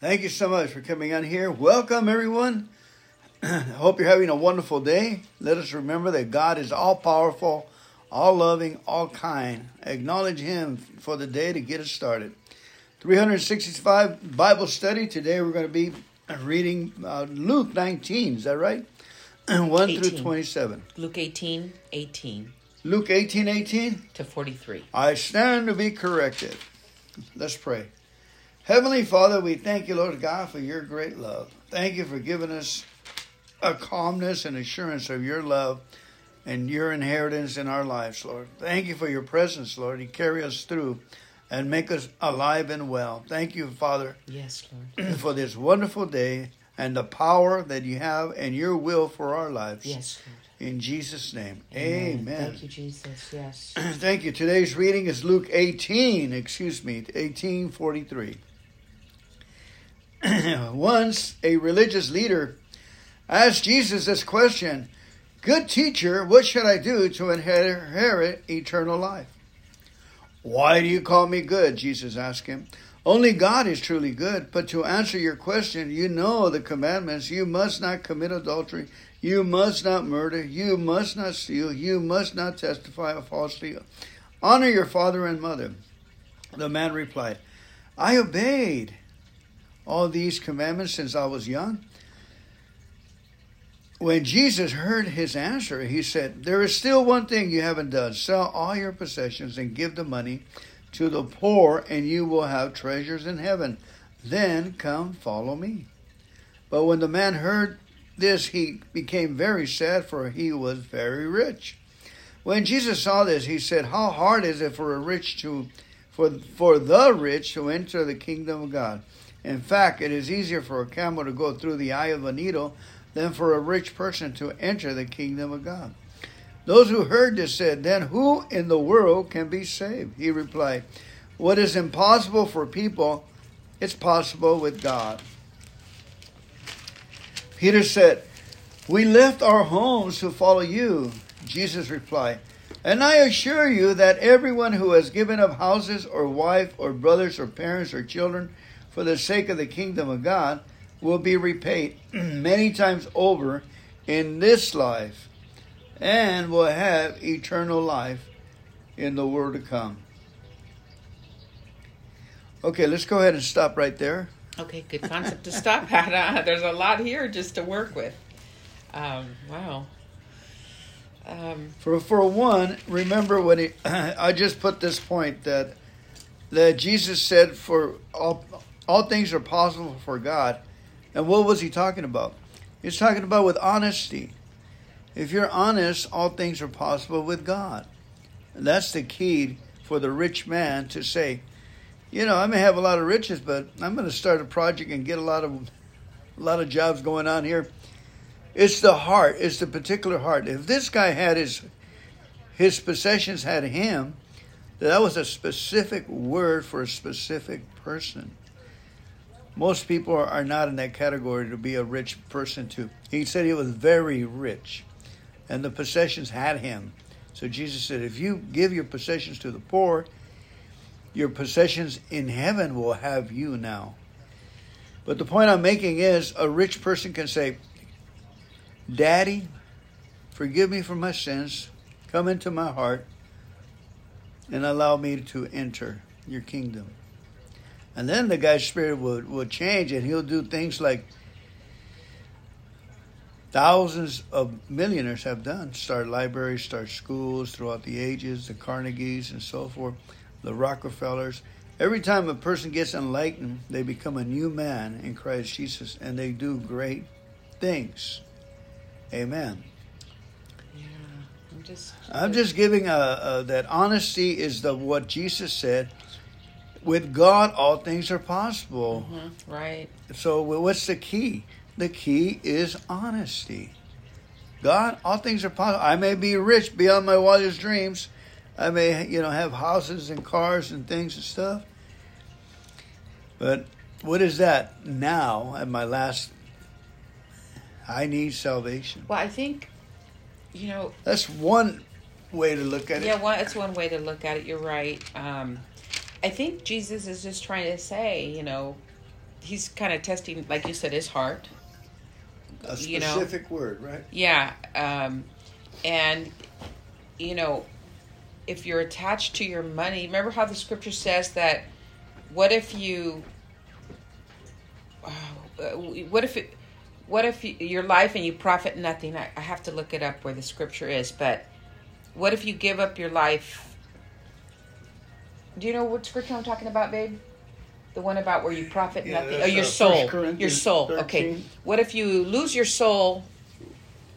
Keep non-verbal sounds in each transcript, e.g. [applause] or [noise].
Thank you so much for coming on here. Welcome, everyone. [clears throat] I hope you're having a wonderful day. Let us remember that God is all powerful, all loving, all kind. Acknowledge Him for the day to get us started. 365 Bible study. Today we're going to be reading uh, Luke 19. Is that right? [clears throat] 1 18. through 27. Luke 18, 18 Luke 18 18. to 43. I stand to be corrected. Let's pray. Heavenly Father, we thank you, Lord God, for your great love. Thank you for giving us a calmness and assurance of your love and your inheritance in our lives, Lord. Thank you for your presence, Lord. You carry us through and make us alive and well. Thank you, Father, Yes, Lord. [clears throat] for this wonderful day and the power that you have and your will for our lives. Yes, Lord. In Jesus' name, Amen. amen. Thank you, Jesus. Yes. [clears throat] Thank you. Today's reading is Luke 18, excuse me, 1843. [clears throat] Once a religious leader asked Jesus this question Good teacher, what should I do to inherit eternal life? Why do you call me good? Jesus asked him. Only God is truly good. But to answer your question, you know the commandments. You must not commit adultery. You must not murder. You must not steal. You must not testify falsely. Honor your father and mother. The man replied, I obeyed all these commandments since I was young. When Jesus heard his answer, he said, There is still one thing you haven't done. Sell all your possessions and give the money to the poor, and you will have treasures in heaven. Then come follow me. But when the man heard this, he became very sad, for he was very rich. When Jesus saw this, he said, How hard is it for a rich to for for the rich to enter the kingdom of God? In fact, it is easier for a camel to go through the eye of a needle than for a rich person to enter the kingdom of God. Those who heard this said, Then who in the world can be saved? He replied, What is impossible for people, it's possible with God. Peter said, We left our homes to follow you. Jesus replied, And I assure you that everyone who has given up houses or wife or brothers or parents or children for the sake of the kingdom of God will be repaid [clears throat] many times over in this life and will have eternal life in the world to come. Okay, let's go ahead and stop right there. Okay, good concept to stop at. Uh, there's a lot here just to work with. Um, wow. Um, For for one, remember when he, [clears throat] I just put this point that that Jesus said for all all things are possible for God. And what was he talking about? He's talking about with honesty. If you're honest, all things are possible with God. And that's the key for the rich man to say, you know, I may have a lot of riches, but I'm going to start a project and get a lot of a lot of jobs going on here. It's the heart. It's the particular heart. If this guy had his his possessions had him, that was a specific word for a specific person. Most people are, not in that category to be a rich person too. He said he was very rich, and the possessions had him. So Jesus said, if you give your possessions to the poor, your possessions in heaven will have you now. But the point I'm making is a rich person can say, Daddy, forgive me for my sins, come into my heart, and allow me to enter your kingdom. And then the guy's spirit would, will change and he'll do things like thousands of millionaires have done start libraries, start schools throughout the ages, the Carnegies and so forth, the Rockefellers. Every time a person gets enlightened, they become a new man in Christ Jesus and they do great things. Amen. yeah, I'm just. I'm just giving a, a that honesty is the what Jesus said. With God, all things are possible. Mhm, right. So, what's the key? The key is honesty. God, all things are possible. I may be rich beyond my wildest dreams. I may, you know, have houses and cars and things and stuff. But what is that now at my last? I need salvation. Well, I think, you know, That's one way to look at it. yeah, one, it's one way to look at it. You're right. Um, I think Jesus is just trying to say, you know, he's kind of testing, like you said, his heart. A You know. specific word, right? Yeah, um, and you know, if you're attached to your money, remember how the scripture says that. What if you? Uh, what if it? What if you, your life and you profit nothing? I, I have to look it up where the scripture is, but what if you give up your life? Do you know what scripture I'm talking about, babe? The one about where you profit Yeah, nothing. Oh, your soul. Your soul. Okay. What if you lose your soul?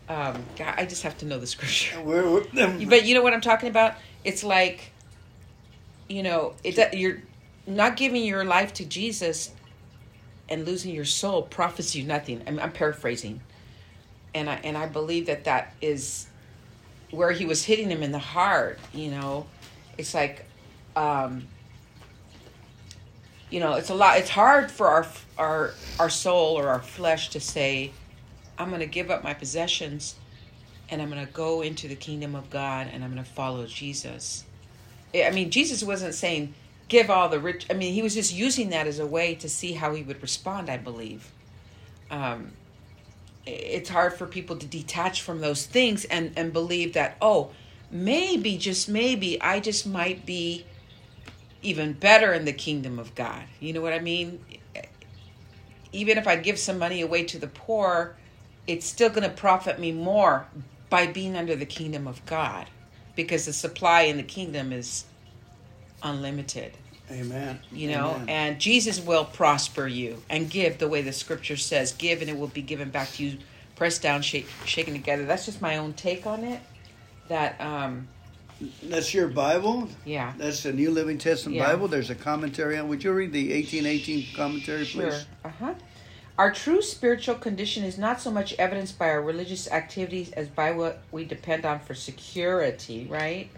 Um, God, I just have to know the scripture. [laughs] But you know what I'm talking about? It's like, you know, it that you're not giving your life to Jesus and losing your soul profits you nothing. I'm, I'm paraphrasing, and I and I believe that that is where he was hitting him in the heart. You know, it's like, um, you know, it's a lot. It's hard for our our our soul or our flesh to say, I'm going to give up my possessions and I'm going to go into the kingdom of God and I'm going to follow Jesus. I mean, Jesus wasn't saying give all the rich. I mean, he was just using that as a way to see how he would respond, I believe. Um, it's hard for people to detach from those things and, and believe that, oh, maybe, just maybe, I just might be even better in the kingdom of God. You know what I mean? Even if I give some money away to the poor, it's still going to profit me more by being under the kingdom of God because the supply in the kingdom is unlimited Amen. you know Amen. and jesus will prosper you and give the way the scripture says give and it will be given back to you pressed down shake, shaken together that's just my own take on it that um That's your Bible. yeah That's the New Living Testament Yeah. Bible. There's a commentary on. Would you read the 1818 commentary, Sure. please? Uh-huh. Our true spiritual condition is not so much evidenced by our religious activities as by what we depend on for security, right?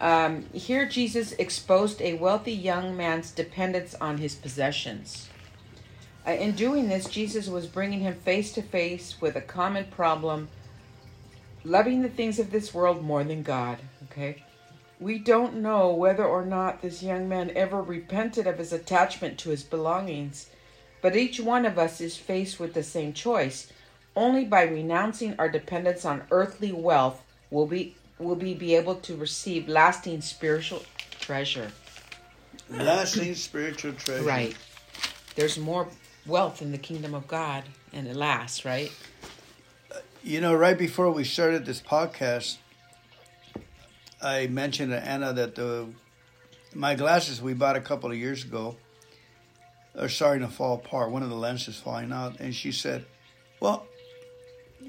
Um, here, Jesus exposed a wealthy young man's dependence on his possessions. Uh, in doing this, Jesus was bringing him face to face with a common problem loving the things of this world more than God, okay? We don't know whether or not this young man ever repented of his attachment to his belongings, but each one of us is faced with the same choice. Only by renouncing our dependence on earthly wealth will we will we be able to receive lasting spiritual treasure. Lasting spiritual treasure. Right. There's more wealth in the kingdom of God and it lasts, right? Uh, you know, right before we started this podcast, I mentioned to Anna that the my glasses we bought a couple of years ago are starting to fall apart. One of the lenses falling out, and she said, "Well,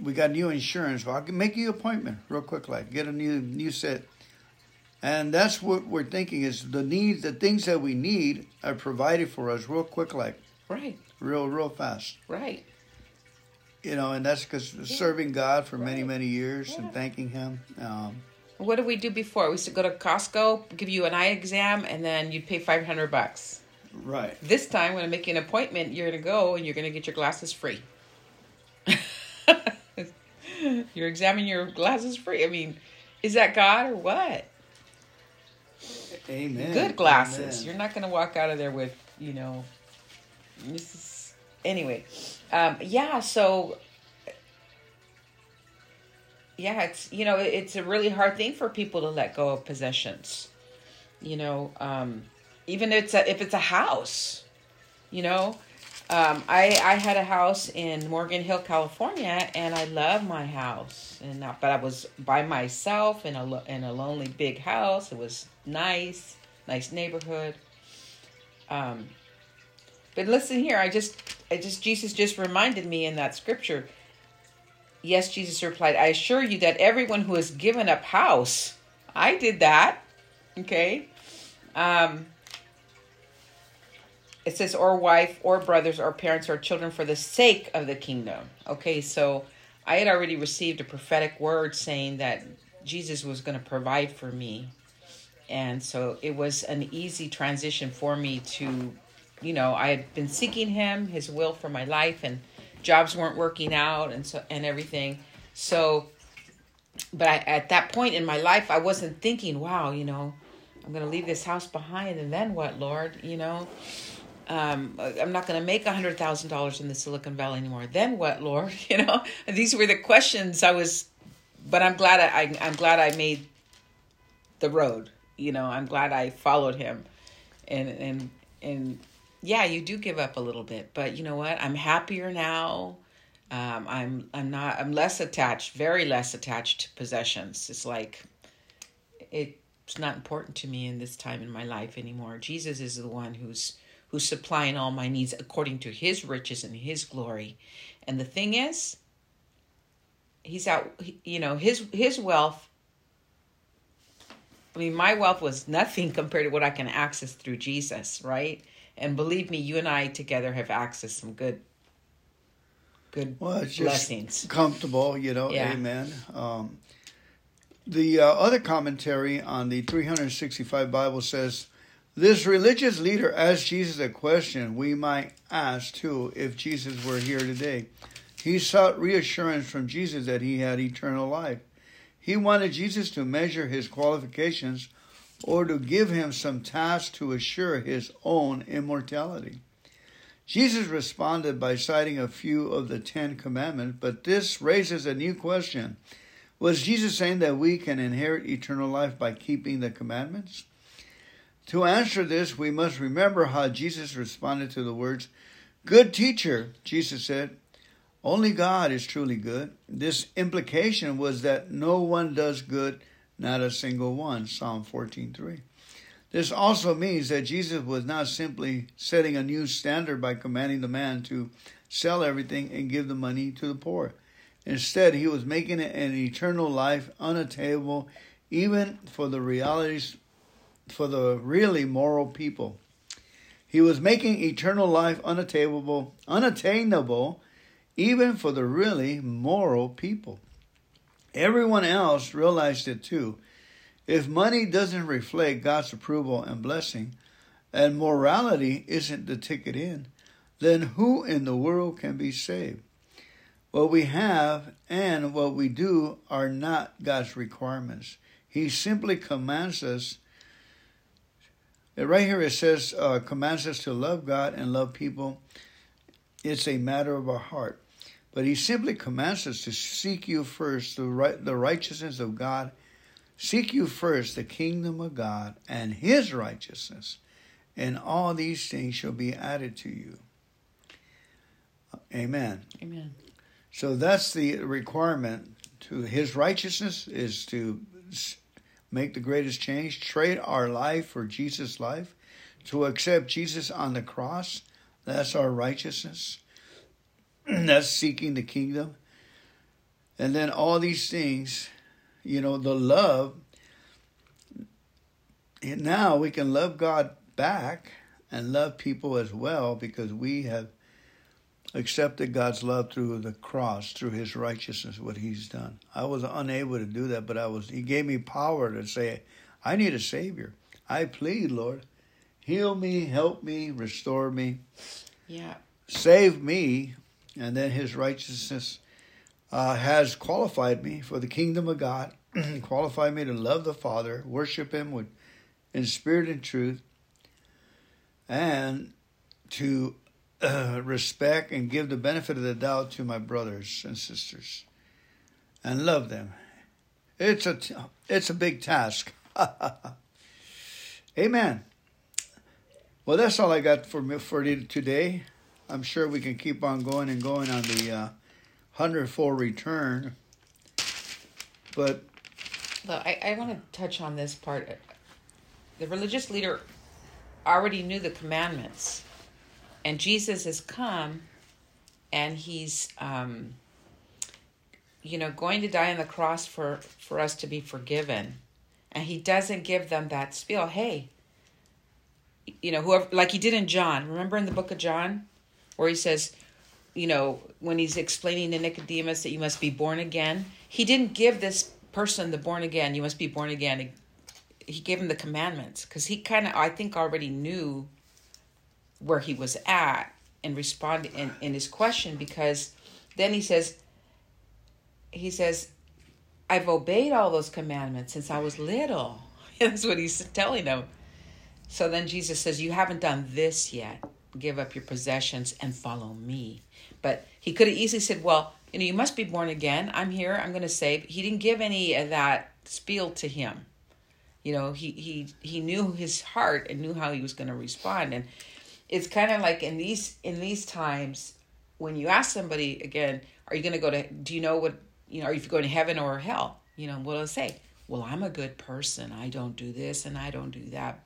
we got new insurance. Well, I can make you an appointment real quick, like get a new new set." And that's what we're thinking is the need, the things that we need are provided for us real quick, like Right. real, real fast. Right. You know, and that's because serving God for many, Right. many years Yeah. and thanking Him. Um, What did we do before? We used to go to Costco, give you an eye exam, and then you'd pay five hundred bucks. right. This time, when I make you an appointment, you're gonna go and you're gonna get your glasses free. [laughs] you're examining your glasses free. I mean, is that God or what? Amen. Good glasses. Amen. You're not gonna walk out of there with, you know. This is anyway. Um, yeah. So. Yeah, it's you know it's a really hard thing for people to let go of possessions. You know, um, even if it's a, if it's a house, you know, um, I I had a house in Morgan Hill, California, and I love my house, and but I was by myself in a in a lonely big house. It was nice, nice neighborhood. Um, but listen here, I just I just Jesus just reminded me in that scripture. Yes, Jesus replied, I assure you that everyone who has given up house, I did that. Okay. Um, it says, or wife, or brothers, or parents, or children for the sake of the kingdom. Okay, so I had already received a prophetic word saying that Jesus was going to provide for me. And so it was an easy transition for me to, you know, I had been seeking him, his will for my life, and jobs weren't working out and so and everything. So but I, at that point in my life I wasn't thinking, wow, you know, I'm going to leave this house behind and then what, Lord, you know? um, I'm not going to make a hundred thousand dollars in the Silicon Valley anymore. Then what, Lord? [laughs] You know, these were the questions I was. But I'm glad I, I I'm glad I made the road. You know, I'm glad I followed him, and and and yeah, you do give up a little bit, but you know what? I'm happier now. Um, I'm I'm not I'm less attached, very less attached to possessions. It's like it's not important to me in this time in my life anymore. Jesus is the one who's who's supplying all my needs according to his riches and his glory. And the thing is, he's out you know, his his wealth I mean, my wealth was nothing [laughs] compared to what I can access through Jesus, right? And believe me, you and I together have accessed some good good well, it's just blessings. Comfortable, you know. Yeah. Amen. Um, the uh, other commentary on the 365 Bible says, "This religious leader asked Jesus a question we might ask too if Jesus were here today. He sought reassurance from Jesus that he had eternal life. He wanted Jesus to measure his qualifications." Or to give him some task to assure his own immortality. Jesus responded by citing a few of the Ten Commandments, but this raises a new question. Was Jesus saying that we can inherit eternal life by keeping the commandments? To answer this, we must remember how Jesus responded to the words, Good teacher, Jesus said, only God is truly good. This implication was that no one does good, not a single one. Psalm 14:3. This also means that Jesus was not simply setting a new standard by commanding the man to sell everything and give the money to the poor. Instead, he was making an eternal life unattainable even for the realities for the really moral people. He was making eternal life unattainable, unattainable even for the really moral people. Everyone else realized it too. If money doesn't reflect God's approval and blessing, and morality isn't the ticket in, then who in the world can be saved? What we have and what we do are not God's requirements. He simply commands us. Right here it says, uh, commands us to love God and love people. It's a matter of our heart. But he simply commands us to seek you first, the, right, the righteousness of God. Seek you first the kingdom of God and his righteousness, and all these things shall be added to you. Amen. Amen. So that's the requirement to his righteousness is to make the greatest change, trade our life for Jesus' life, to accept Jesus on the cross. That's our righteousness. [clears throat] that's seeking the kingdom. And then all these things, you know, the love. And now we can love God back and love people as well because we have accepted God's love through the cross, through his righteousness, what he's done. I was unable to do that, but I was he gave me power to say, I need a savior. I plead, Lord, heal me, help me, restore me. Yeah. Save me, and then his righteousness uh, has qualified me for the kingdom of God, [clears throat] qualified me to love the Father, worship him with in spirit and truth, and to uh, respect and give the benefit of the doubt to my brothers and sisters and love them. It's a t- it's a big task. [laughs] Amen. Well, that's all I got for me for today. I'm sure we can keep on going and going on the uh, hundredfold return. But Look, I, I want to touch on this part. The religious leader already knew the commandments and Jesus has come and he's um, you know going to die on the cross for for us to be forgiven and he doesn't give them that spiel hey you know whoever like he did in John remember in the book of John where he says you know when he's explaining to Nicodemus that you must be born again he didn't give this person the born again you must be born again. He gave him the commandments because he kind of i think already knew where he was at and respond in, in his question because then he says he says i've obeyed all those commandments since i was little. [laughs] That's what he's telling them so then jesus says you haven't done this yet give up your possessions and follow me. But he could have easily said, Well, you know, you must be born again. I'm here. I'm going to save. He didn't give any of that spiel to him. You know, he he he knew his heart and knew how he was going to respond. And it's kind of like in these in these times when you ask somebody again, are you going to go to? Do you know what you know? Are you going to heaven or hell? You know, what I say? Well, I'm a good person. I don't do this and I don't do that.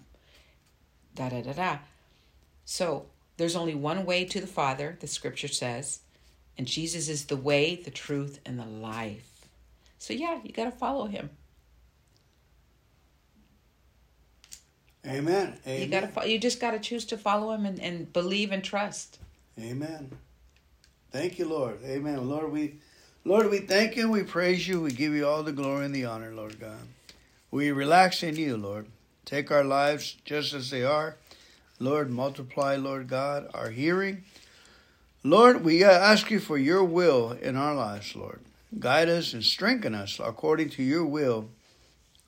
Da da da da. So there's only one way to the Father, the scripture says, and Jesus is the way, the truth, and the life. So yeah, you got to follow him. Amen. Amen. You got to you just got to choose to follow him and, and believe and trust. Amen. Thank you, Lord. Amen. Lord, we Lord, we thank you, we praise you, we give you all the glory and the honor, Lord God. We relax in you, Lord. Take our lives just as they are. Lord, multiply, Lord God, our hearing. Lord, we uh, ask you for your will in our lives, Lord. Guide us and strengthen us according to your will.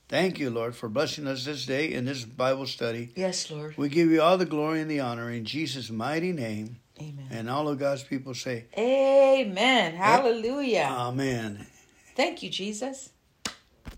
Thank you, Lord, for blessing us this day in this Bible study. Yes, Lord. We give you all the glory and the honor in Jesus' mighty name. Amen. And all of God's people say, Amen. Hallelujah. Amen. Thank you, Jesus.